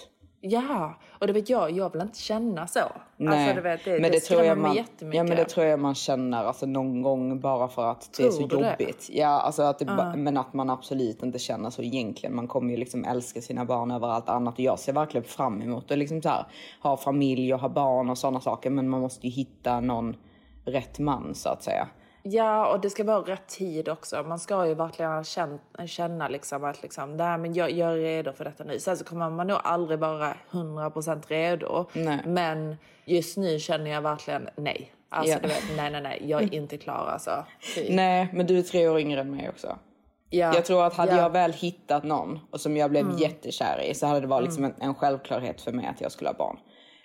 C: Ja, och det vet jag, jag vill inte känna så. Alltså, du vet, det,
B: men
C: det,
B: det, tror jag man,
C: jättemycket.
B: ja, men det tror jag man känner alltså, någon gång bara för att det är så
C: Tror du det?
B: jobbigt. Ja, alltså att ba- Men att man absolut inte känner så egentligen. Man kommer ju liksom älska sina barn över allt annat. Och jag ser verkligen fram emot att liksom så här, ha familj och ha barn och sådana saker. Men man måste ju hitta någon rätt man så att säga.
C: Ja, och det ska vara rätt tid också. Man ska ju verkligen känna, känna liksom att liksom, nej, men jag, jag är redo för detta nu. Sen så kommer man nog aldrig vara 100% redo.
B: Nej.
C: Men just nu känner jag verkligen nej. Alltså
B: Ja.
C: du vet, nej nej nej, jag är inte klar alltså. Fy.
B: Nej, men du är tre år yngre än mig också.
C: Ja.
B: Jag tror att hade
C: Ja.
B: jag väl hittat någon och som jag blev jättekär i så hade det varit liksom en, en självklarhet för mig att jag skulle ha barn.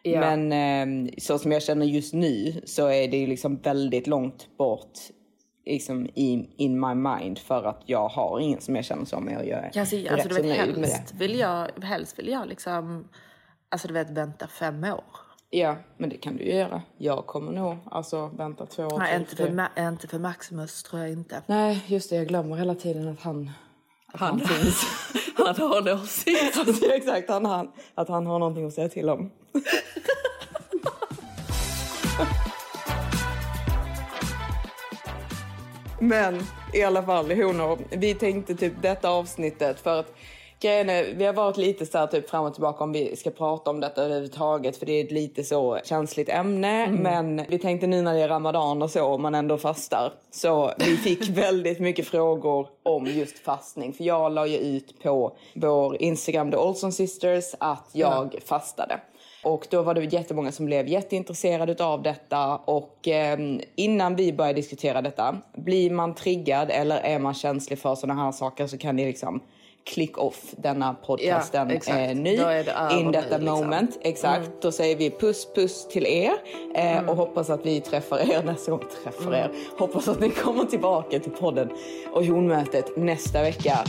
C: Ja.
B: Men eh, så som jag känner just nu så är det ju liksom väldigt långt bort liksom in, in my mind för att jag har ingen som jag känner som och jag är
C: Alltså,
B: rätt
C: alltså du
B: så
C: vet,
B: nöjd med det.
C: helst vill jag, helst vill jag liksom, alltså du vet vänta fem år.
B: Ja, men det kan du göra. Jag kommer nog alltså vänta två år
C: Nej,
B: till
C: inte
B: för.
C: Ma- inte för Maximus tror jag inte.
B: Nej, just det. Jag glömmer hela tiden att han, att han, finns.
C: Han har en åsikt.
B: Alltså, exakt, han, han, att han har någonting att säga till om. Men i alla fall, honor. Vi tänkte typ detta avsnittet för att grejen är, vi har varit lite så här typ fram och tillbaka om vi ska prata om detta överhuvudtaget för det är ett lite så känsligt ämne. Men vi tänkte nu när det är ramadan och så och man ändå fastar. Så vi fick väldigt mycket frågor om just fastning. För jag la ju ut på vår Instagram The Olson Sisters att jag fastade. Och då var det jättemånga som blev jätteintresserade av detta och eh, innan vi börjar diskutera detta, blir man triggad eller är man känslig för sådana här saker så kan ni liksom click off denna podcasten
C: Ja, exakt.
B: är ny.
C: Då är det
B: in
C: nu,
B: detta
C: liksom.
B: moment. Exakt. Då säger vi puss puss till er eh, och hoppas att vi träffar er nästa gång. Träffar er. Hoppas att ni kommer tillbaka till podden och honmötet nästa vecka.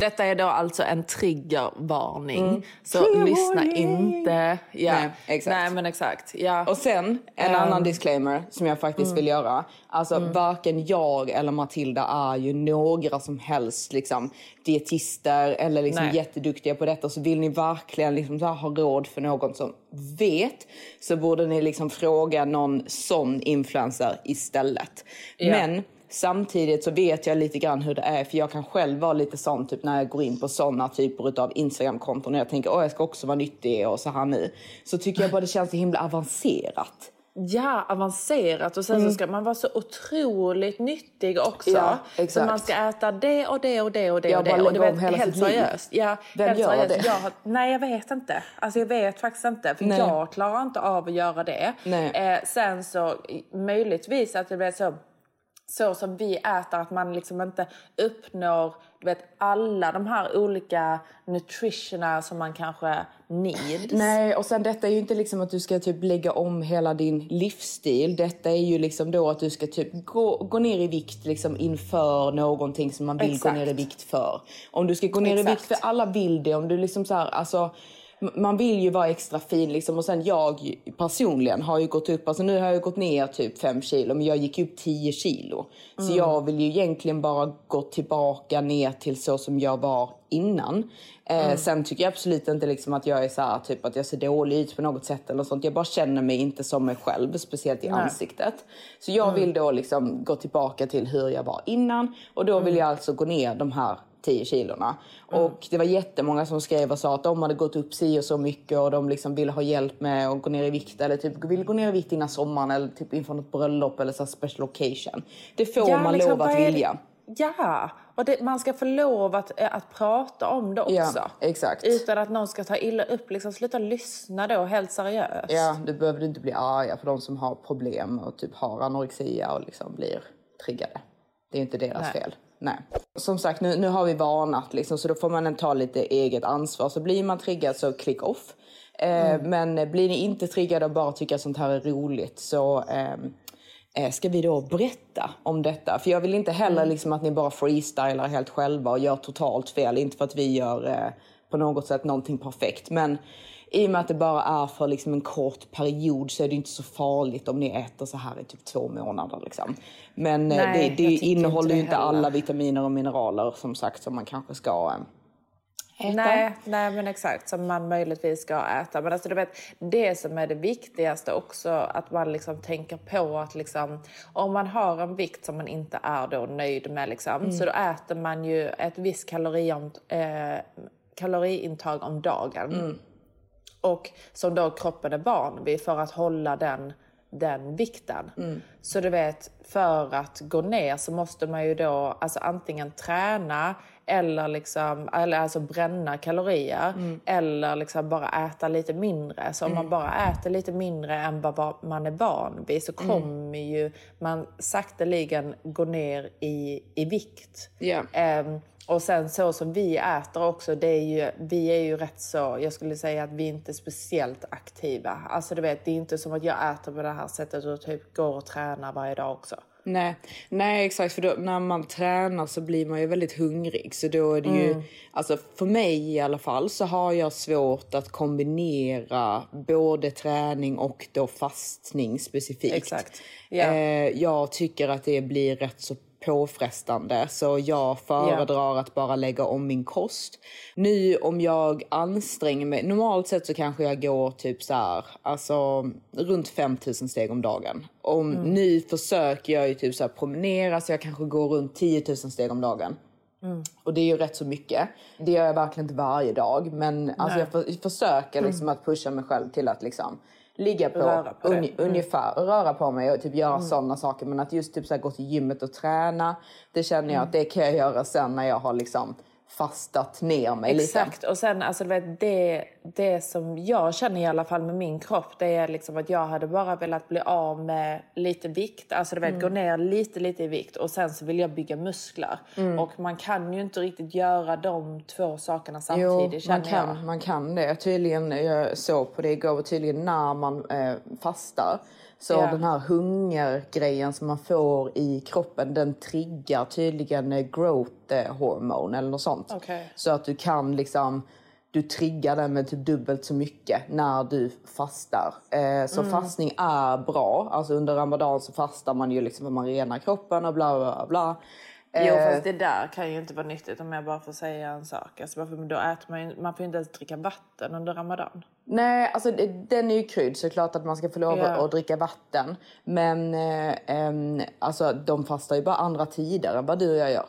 C: Detta är då alltså en triggervarning. Så lyssna inte. Ja.
B: Nej, exakt.
C: Nej men exakt. Ja.
B: Och sen en
C: Ehm.
B: annan disclaimer som jag faktiskt
C: Mm.
B: vill göra. Alltså varken jag eller Matilda är ju några som helst liksom, dietister eller liksom
C: Nej.
B: jätteduktiga på detta. Så vill ni verkligen liksom, här, ha råd för någon som vet så borde ni liksom fråga någon sån influencer istället.
C: Ja.
B: Men Samtidigt så vet jag lite grann hur det är för jag kan själv vara lite sån typ när jag går in på såna typer av Instagram-konton och jag tänker åh jag ska också vara nyttig och så här nu. Så tycker jag bara det känns så himla avancerat.
C: Ja, avancerat och sen så ska man vara så otroligt nyttig också.
B: Ja,
C: så
B: exakt.
C: man ska äta det och det och det och det
B: Ja,
C: och det. Och du vet,
B: hela
C: helt seriöst. Ja,
B: Vem
C: helt
B: gör
C: seriöst.
B: det?
C: Jag, nej, jag vet inte. Alltså jag vet faktiskt inte. För
B: Nej.
C: jag klarar inte av att göra det. Eh, sen så möjligtvis att det blir så så som vi äter, att man liksom inte uppnår du vet, alla de här olika nutritionerna som man kanske needs.
B: Nej, och sen detta är ju inte liksom att du ska typ lägga om hela din livsstil. Detta är ju liksom då att du ska typ gå, gå ner i vikt liksom inför någonting som man vill
C: Exakt.
B: gå ner i vikt för. Om du ska gå ner i
C: Exakt.
B: vikt för alla vill det, om du liksom så här, alltså man vill ju vara extra fin liksom och sen jag personligen har ju gått upp, alltså nu har jag gått ner typ 5 kilo men jag gick upp 10 kilo. Så jag vill ju egentligen bara gå tillbaka ner till så som jag var innan. Eh, Sen tycker jag absolut inte liksom att jag är så här, typ att jag ser dålig ut på något sätt eller sånt. Jag bara känner mig inte som mig själv, speciellt i ansiktet. Så jag vill då liksom gå tillbaka till hur jag var innan och då vill jag alltså gå ner de här 10 kilorna. Och det var jättemånga som skrev och sa att de hade gått upp si och så mycket och de liksom ville ha hjälp med att gå ner i vikt eller typ ville gå ner i vikt innan sommaren eller typ inför något bröllop eller så special occasion. Det får man
C: liksom,
B: lov att vilja.
C: Ja, och det, man ska få lov att, eh, att prata om det också.
B: Ja, exakt.
C: Utan att någon ska ta illa upp. Liksom, sluta lyssna då, helt seriöst.
B: Ja, du behöver inte bli arga på de som har problem och typ har anorexia och liksom blir triggade. Det är inte deras
C: Nej.
B: fel. Nej. Som sagt, nu, nu har vi varnat liksom, så då får man ta lite eget ansvar. Så blir man triggad så click off. Eh, Men blir ni inte triggade och bara tycker att sånt här är roligt så ehm, eh, ska vi då berätta om detta. För jag vill inte heller liksom att ni bara freestylar helt själva och gör totalt fel. Inte för att vi gör eh, på något sätt någonting perfekt. Men i och med att det bara är för liksom en kort period så är det inte så farligt om ni äter så här i typ två månader. Liksom. Men eh,
C: Nej,
B: det, det innehåller
C: inte
B: ju inte alla vitaminer och mineraler som sagt som man kanske ska eh, äta.
C: Nej, nej, men exakt. Som man möjligtvis ska äta. Men alltså, du vet, det som är det viktigaste också, att man liksom tänker på att liksom, om man har en vikt som man inte är då nöjd med, liksom, så då äter man ju ett visst eh, kaloriintag om dagen. Och som då kroppen är van vid för att hålla den, den vikten. Så du vet, för att gå ner så måste man ju då alltså antingen träna eller, liksom, eller alltså bränna kalorier eller liksom bara äta lite mindre. Så om man bara äter lite mindre än vad man är van vid så kommer ju man sakteligen gå ner i, i vikt.
B: Ja.
C: Ehm, och sen så som vi äter också, det är ju, vi är ju rätt så, jag skulle säga att vi inte är speciellt aktiva. Alltså du vet, det är inte som att jag äter på det här sättet och typ går och tränar varje dag också.
B: Nej, nej exakt. För då, när man tränar så blir man ju väldigt hungrig. Så då är det ju, alltså för mig i alla fall så har jag svårt att kombinera både träning och då fastning specifikt.
C: Exakt. Ja.
B: Eh, jag tycker att det blir rätt så påfrestande så jag föredrar att bara lägga om min kost. Nu om jag anstränger mig, normalt sett så kanske jag går typ så här, alltså runt 5000 steg om dagen. Om Nu försöker jag ju typ så här promenera så jag kanske går runt 10 000 steg om dagen. Och det är ju rätt så mycket. Det gör jag verkligen inte varje dag men alltså jag, för, jag försöker liksom att pusha mig själv till att liksom ligga på,
C: Röra på det.
B: uni- ungefär, röra på mig och typ göra sådana saker. Men att just typ så gå till gymmet och träna, det känner jag att det kan jag göra sen när jag har liksom fastat ner mig.
C: Exakt. Och sen, alltså, vet, det, det som jag känner i alla fall med min kropp, det är liksom att jag hade bara velat bli av med lite vikt. Alltså du vet, gå ner lite, lite i vikt och sen så vill jag bygga muskler. Och man kan ju inte riktigt göra de två sakerna
B: Jo,
C: samtidigt
B: man
C: känner jag.
B: kan, man kan det. Tydligen, jag såg på det igår, tydligen när man eh, fastar så
C: Ja.
B: den här hungergrejen som man får i kroppen den triggar tydligen eh, growth eh, hormone eller något sånt.
C: Okej.
B: Så att du kan liksom du triggar den med typ dubbelt så mycket när du fastar. Eh, så
C: Mm.
B: fastning är bra. Alltså under ramadan så fastar man ju liksom för man renar kroppen och bla bla bla.
C: Jo
B: Eh,
C: fast det där kan ju inte vara nyttigt om jag bara får säga en sak. Alltså, varför, då äter man, ju, man får ju inte ens dricka vatten under ramadan.
B: Nej, alltså den är ju krydd så klart att man ska få lov
C: Ja.
B: att dricka vatten. Men eh, em, alltså de fastar ju bara andra tider än vad du och jag gör.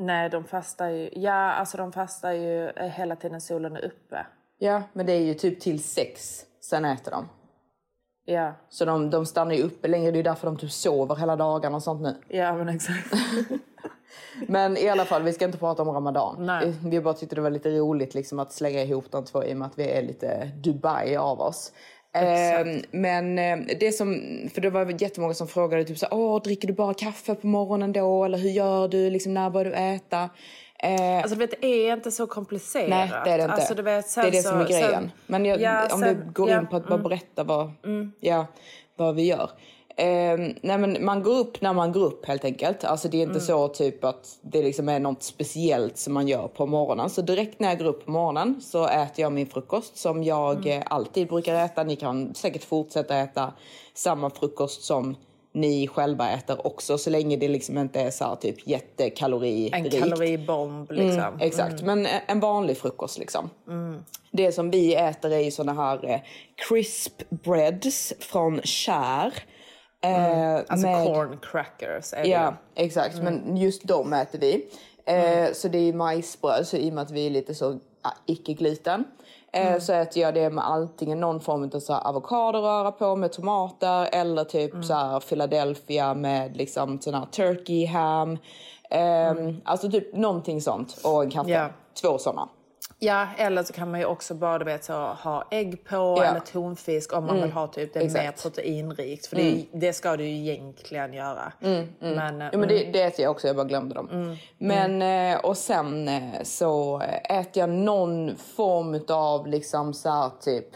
C: Nej de fastar ju, ja alltså de fastar ju eh, hela tiden solen är uppe.
B: Ja, men det är ju typ till sex, sen äter de.
C: Ja,
B: Så de, de stannar ju uppe längre, det är därför de typ sover hela dagarna och sånt nu.
C: ja men exakt.
B: Men i alla fall, vi ska inte prata om Ramadan.
C: Nej.
B: Vi bara tyckte det var lite roligt liksom, att slänga ihop de två i och med att vi är lite Dubai av oss. Eh, men eh, det som, för det var jättemånga som frågade typ så Åh, dricker du bara kaffe på morgonen då? Eller hur gör du? Liksom, när börjar du äta? Eh,
C: Alltså vet, det är inte så komplicerat.
B: Nej, det är det inte.
C: Alltså, du vet,
B: det är det som är grejen.
C: Sen,
B: Men jag,
C: Ja,
B: om
C: sen-
B: du går
C: ja,
B: in på att bara
C: mm.
B: berätta vad, ja, vad vi gör. Eh, nej men man går upp när man går upp helt enkelt. Alltså det är inte
C: Mm.
B: så typ att det liksom är något speciellt som man gör på morgonen. Så direkt när jag går upp på morgonen så äter jag min frukost som jag
C: Mm.
B: eh, alltid brukar äta. Ni kan säkert fortsätta äta samma frukost som ni själva äter också så länge det liksom inte är så här typ
C: En
B: jättekaloririkt.
C: kaloribomb liksom.
B: Mm, exakt, men eh, en vanlig frukost liksom.
C: Mm.
B: Det som vi äter är ju såna här eh, crisp breads från Kär. Eh,
C: Alltså
B: med-
C: corn crackers är det
B: Ja,
C: ju.
B: exakt. Men just de äter vi. Eh, Så det är majsbröd, så i och med att vi är lite så icke-gluten. Eh, Så äter jag det med antingen någon form av så här avokadoröra på med tomater eller typ så här Philadelphia med liksom sån här turkey ham. Eh, Alltså typ någonting sånt och en kaffe.
C: Ja.
B: Två såna.
C: Ja, eller så kan man ju också bara vet, så, ha ägg på
B: Ja.
C: eller tonfisk om man vill ha typ det
B: exakt.
C: mer proteinrikt. För det, det ska du ju egentligen göra. Men, eh,
B: Jo, men det, det äter jag också, jag bara glömde dem. Men, eh, och sen eh, så äter jag någon form av liksom så här typ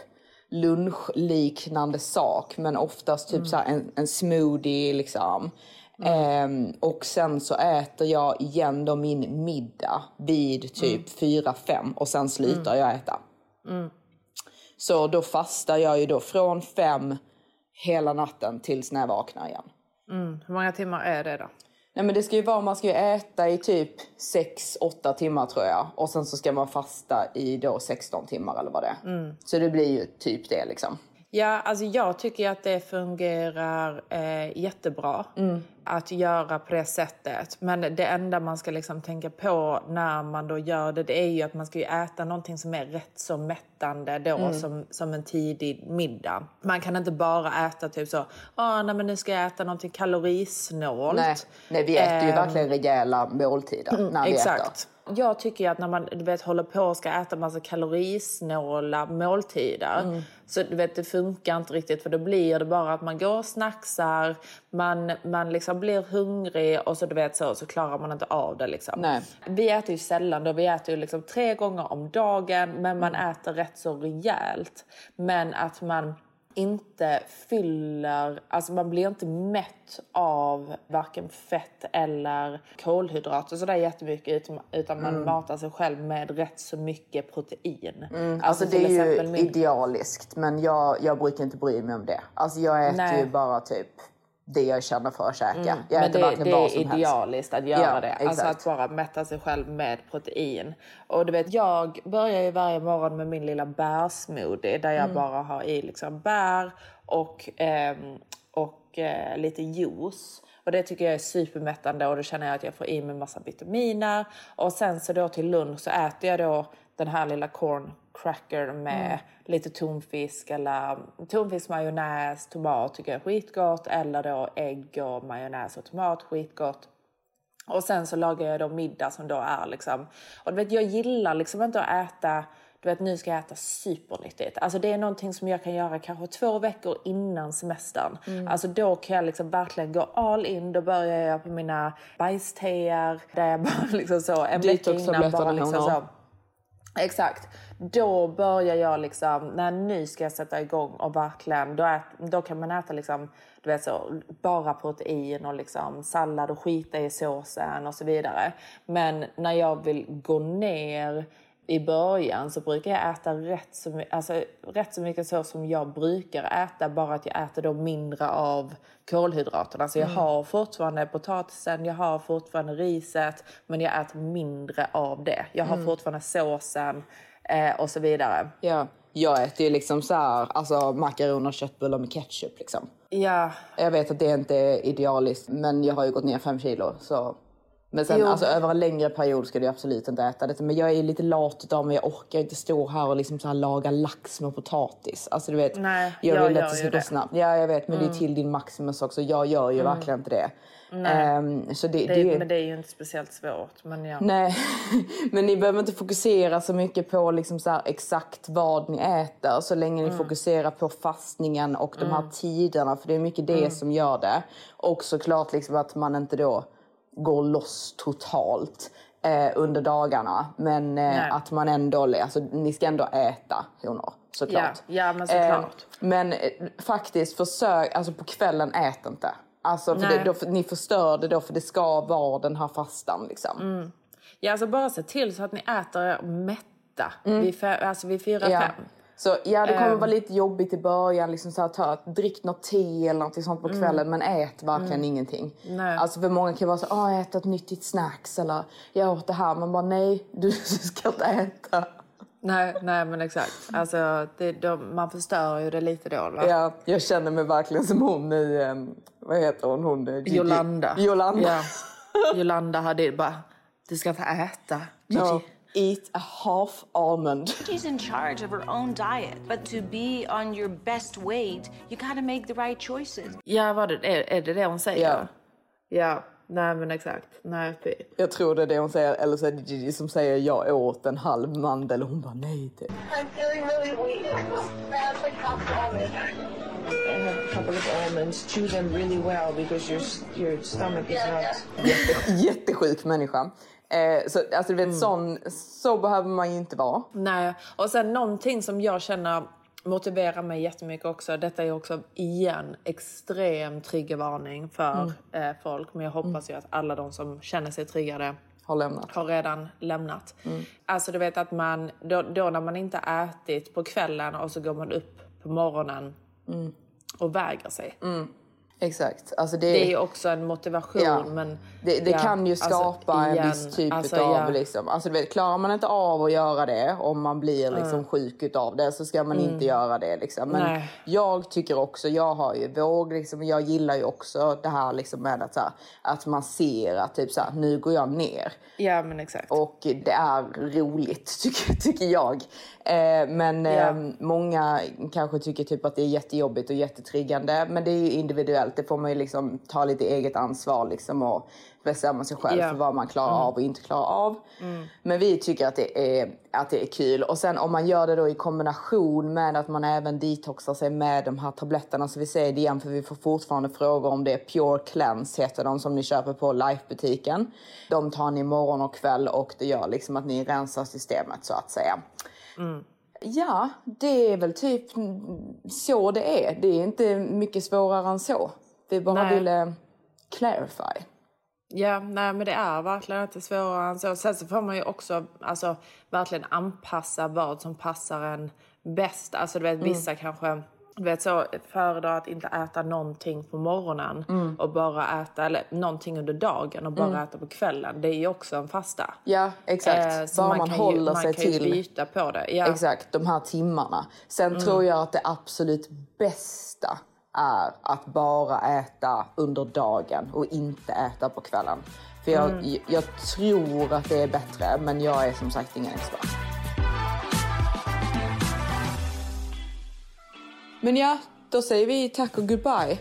B: lunchliknande sak. Men oftast typ så här en, en smoothie liksom. Ehm, och sen så äter jag igen då min middag vid typ 4-5 och sen slutar jag äta. Så då fastar jag ju då från fem hela natten tills när jag vaknar igen.
C: hur många timmar är det då?
B: Nej men det ska ju vara, man ska ju äta i typ 6-8 timmar tror jag. Och sen så ska man fasta i då 16 timmar eller vad det är. Så det blir ju typ det liksom.
C: Ja, alltså jag tycker att det fungerar eh, jättebra att göra på det sättet. Men det enda man ska liksom tänka på när man då gör det, det är ju att man ska äta någonting som är rätt så mättande då som, som en tidig middag. Man kan inte bara äta typ så, ah, nej men nu ska jag äta någonting kalorisnålt.
B: Nej, nej vi äter ju
C: Ehm,
B: verkligen rejäla måltider när vi äter.
C: Jag tycker att när man du vet, håller på och ska äta massa kalorisnåla måltider
B: Mm.
C: så du vet, det funkar inte riktigt för då blir det bara att man går och snacksar, man, man liksom blir hungrig och så, du vet, så, så klarar man inte av det. Liksom.
B: Nej.
C: Vi äter ju sällan, då, vi äter ju liksom tre gånger om dagen men man
B: Mm.
C: äter rätt så rejält. Men att man inte fyller, alltså man blir inte mätt av varken fett eller kolhydrater sådär jättemycket utan, man
B: Mm.
C: matar sig själv med rätt så mycket protein.
B: Alltså det
C: till
B: är ju
C: min-
B: idealiskt men jag, jag brukar inte bry mig om det. Alltså jag äter
C: Nej.
B: ju bara typ det jag känner för att käka. Jag
C: Men
B: äter
C: det,
B: verkligen
C: det
B: vad
C: är
B: som helst.
C: idealiskt att göra
B: Ja,
C: det. Alltså
B: exakt.
C: att bara mätta sig själv med protein. Och du vet, jag börjar ju varje morgon med min lilla bärsmoothie där jag
B: Mm.
C: bara har i liksom bär och, ehm, och eh, lite juice. Och det tycker jag är supermättande och då känner jag att jag får i mig massa vitaminer. Och sen så då till lunch så äter jag då den här lilla corn cracker med
B: Mm.
C: lite tonfisk eller tonfisk, majonnäs, tomat tycker jag är skitgott. Eller då ägg och majonnäs och tomat, skitgott. Och sen så lagar jag då middag som då är liksom... Och du vet, jag gillar liksom inte att äta... Du vet, nu ska jag äta supernyttigt. Alltså det är någonting som jag kan göra kanske två veckor innan semestern. Alltså då kan jag liksom verkligen gå all in. Då börjar jag på mina bajsteer. Där jag bara liksom så en vecka innan bara liksom så... Exakt. Då börjar jag liksom, när nu ska jag sätta igång och verkligen, då, ät, då kan man äta liksom, du vet så, bara protein och liksom sallad och skita i såsen och så vidare. Men när jag vill gå ner i början så brukar jag äta rätt så, alltså, rätt så mycket så som jag brukar äta, bara att jag äter då mindre av kolhydraterna. Så jag har fortfarande potatisen, jag har fortfarande riset, men jag äter mindre av det. Jag har fortfarande såsen eh, och så vidare.
B: Ja. Jag äter ju liksom så här, alltså makaroner och köttbullar med ketchup liksom.
C: Ja,
B: Jag vet att det inte är idealiskt men jag har ju gått ner fem kilo så. Men sen
C: Jo.
B: alltså, över en längre period ska du absolut inte äta det. Men jag är lite lat utav mig. Jag orkar inte stå här och liksom så här laga lax med potatis. Alltså du vet.
C: Nej,
B: jag
C: jag
B: vill att det ska gå snabbt. Ja jag vet men det är till din Maximus också. Jag gör ju verkligen inte det. Ehm, så det,
C: det,
B: det,
C: men det är ju inte speciellt svårt. Men ja.
B: Nej, men ni behöver inte fokusera så mycket på liksom så exakt vad ni äter så länge ni fokuserar på fastningen och de här tiderna för det är mycket det som gör det. Och såklart liksom att man inte då går loss totalt eh, under dagarna men eh, att man ändå, alltså ni ska ändå äta honor såklart.
C: Ja, ja, men såklart.
B: Eh, men eh, faktiskt försök, alltså på kvällen ät inte. Alltså för det, då, för, ni förstör det då för det ska vara den här fastan liksom.
C: ja, alltså bara se till så att ni äter er mätta vid, fe- alltså vid fyra,
B: Ja.
C: fem.
B: Så ja, det kommer
C: Ehm.
B: vara lite jobbigt i början. Liksom så här, ta, drick något te eller något sånt på kvällen. Men ät verkligen ingenting.
C: Mm. Nej.
B: Alltså för många kan vara så ah, ät ett nyttigt snacks. Eller jag åt det här. Man bara nej, du ska inte äta.
C: Nej, nej men exakt. Alltså, det, då, man förstör ju det lite då. Va?
B: Ja, jag känner mig verkligen som hon i, um, vad heter hon? hon eh, Gigi-
C: Jolanda.
B: Jolanda.
C: Ja. Jolanda hade bara, du ska inte äta.
B: Ja. Eat a half almond.
H: She's in charge of her own diet. But to be on your best weight, you gotta make the right choices.
C: Ja, vad det, är, är det det hon säger?
B: Ja.
C: Ja, nej men exakt. Nej, fy.
B: Jag tror det är det hon säger. Eller så är det Gigi som säger jag åt en halv mandel. Och hon bara nej typ.
I: I'm feeling really weak. Grab a couple of almonds.
J: I have a couple of almonds. Chew them really well because your your stomach is not.
B: Jätte, jättesjuk människa. Eh, så alltså, du vet, sån, så behöver man ju inte vara.
C: Nej, och sen någonting som jag känner motiverar mig jättemycket också. Detta är också igen extrem triggervarning för eh, folk. Men jag hoppas ju att alla de som känner sig triggade
B: Har lämnat.
C: har redan lämnat. Alltså du vet att man, då, då när man inte ätit på kvällen och så går man upp på morgonen och väger sig.
B: Exakt. Alltså det,
C: Det är också en motivation.
B: Ja.
C: Men,
B: det, det
C: ja,
B: kan ju
C: alltså,
B: skapa en
C: igen,
B: viss typ
C: alltså,
B: av...
C: ja.
B: Liksom, alltså du vet, klarar man inte av att göra det om man blir liksom
C: Mm.
B: sjuk utav det så ska man
C: Mm.
B: inte göra det. Liksom. Men
C: Nej.
B: jag tycker också, jag har ju våg, liksom, jag gillar ju också det här liksom med att, här, att man ser att typ så här, nu går jag ner.
C: Ja men exakt.
B: Och det är roligt tycker, tycker jag. Eh, men eh, många kanske tycker typ att det är jättejobbigt och jättetriggande. Men det är ju individuellt. Det får man ju liksom ta lite eget ansvar liksom och bestämma sig själv
C: Ja.
B: för vad man klarar
C: Mm.
B: av och inte klarar av.
C: Mm.
B: Men vi tycker att det, är, att det är kul. Och sen om man gör det då i kombination med att man även detoxar sig med de här tabletterna. Så vi säger det igen för vi får fortfarande frågor om det. Pure Cleanse heter de som ni köper på Life-butiken. De tar ni morgon och kväll och det gör liksom att ni rensar systemet så att säga.
C: Mm.
B: Ja, det är väl typ så det är. Det är inte mycket svårare än så. Vi bara
C: Nej.
B: ville clarify.
C: Ja, nej men det är verkligen inte svårare än så. Sen så får man ju också alltså, verkligen anpassa vad som passar en bäst. Alltså du vet
B: Mm.
C: vissa kanske du vet så föredrar att inte äta någonting på morgonen
B: Mm.
C: och bara äta eller någonting under dagen och bara
B: Mm.
C: äta på kvällen. Det är ju också en fasta.
B: Ja, exakt.
C: Eh, så
B: Bara man,
C: kan
B: håller
C: ju, man
B: sig
C: kan ju
B: till...
C: byta på det. Ja.
B: Exakt, de här timmarna. Sen
C: Mm.
B: tror jag att det absolut bästa är att bara äta under dagen och inte äta på kvällen. För jag,
C: Mm.
B: jag tror att det är bättre, men jag är som sagt ingen expert. Men ja, då säger vi tack och goodbye.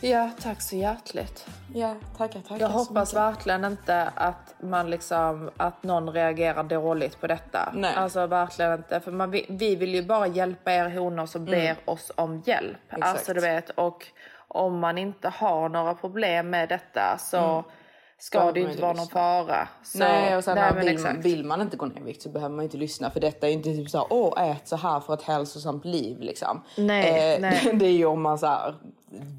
C: Ja, tack så hjärtligt.
B: Ja, tackar, tackar
C: Jag hoppas verkligen inte att man liksom att någon reagerar dåligt på detta.
B: Nej.
C: Alltså verkligen inte. För man, vi, vi vill ju bara hjälpa er honor som ber
B: Mm.
C: oss om hjälp.
B: Exakt.
C: Alltså du vet och om man inte har några problem med detta så
B: Mm.
C: Ska det ju inte vara någon fara. Så,
B: Nej, och sen
C: nej,
B: vill, man,
C: exakt.
B: vill man inte gå ner i vikt så behöver man inte lyssna. För detta är inte typ så här, åh ät så här för ett hälsosamt liv liksom.
C: Nej,
B: Eh,
C: nej.
B: Det är ju om man så här,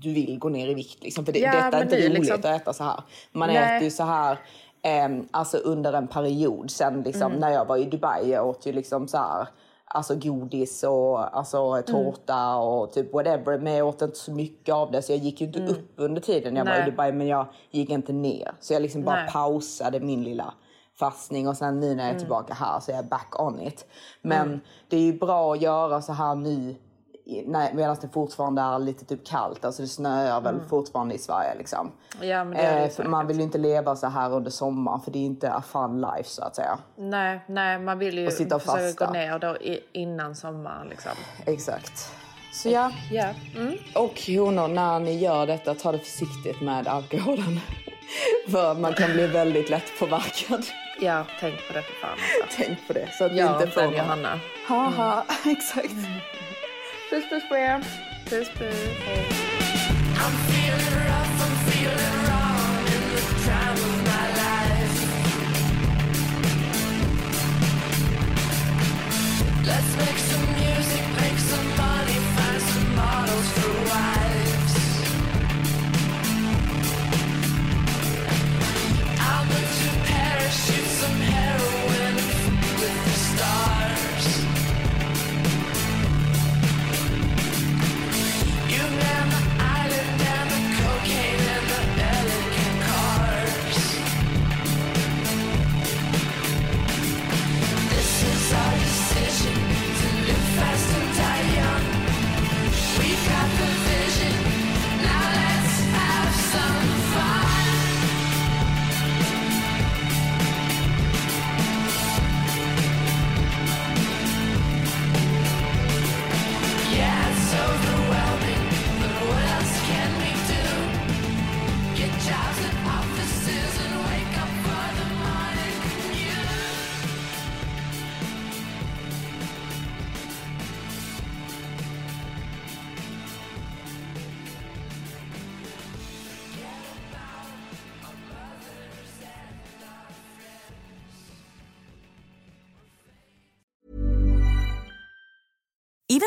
B: du vill gå ner i vikt liksom. För det,
C: Ja,
B: detta är inte
C: det
B: roligt
C: liksom-
B: att äta så här. Man
C: Nej.
B: äter ju så här ehm, alltså under en period. Sen liksom
C: Mm.
B: när jag var i Dubai jag åt ju liksom så här Alltså godis och alltså, tårta och typ whatever. Men jag åt inte så mycket av det så jag gick ju inte
C: Mm.
B: upp under tiden jag var
C: Nej.
B: i Dubai. Men jag gick inte ner. Så jag liksom bara
C: Nej.
B: pausade min lilla fastning och sen nu när jag är
C: Mm.
B: tillbaka här så är jag back on it. Men det är ju bra att göra så här nu medan det fortfarande är lite typ kallt. Alltså det snöar väl
C: Mm.
B: fortfarande i Sverige liksom.
C: Ja, men det är det
B: Eh, för man vill ju inte leva så här under sommaren för det är inte a fun life så att säga.
C: Nej, nej, man vill ju
B: Och sitta och
C: försöka
B: fasta.
C: gå ner då innan sommaren liksom.
B: Exakt. Så ja.
C: Ja. Mm.
B: Och honor, när ni gör detta, ta det försiktigt med alkoholen. för man kan bli väldigt lätt påverkad.
C: Ja, tänk på det för fan. Alltså.
B: Tänk på det. Så att ni
C: Jag
B: inte får någon-
C: Johanna.
B: Haha, exakt. Puss puss på er.
C: Puss puss.
K: Let's make some music, make some money, find some models for wives. I'll move to Paris,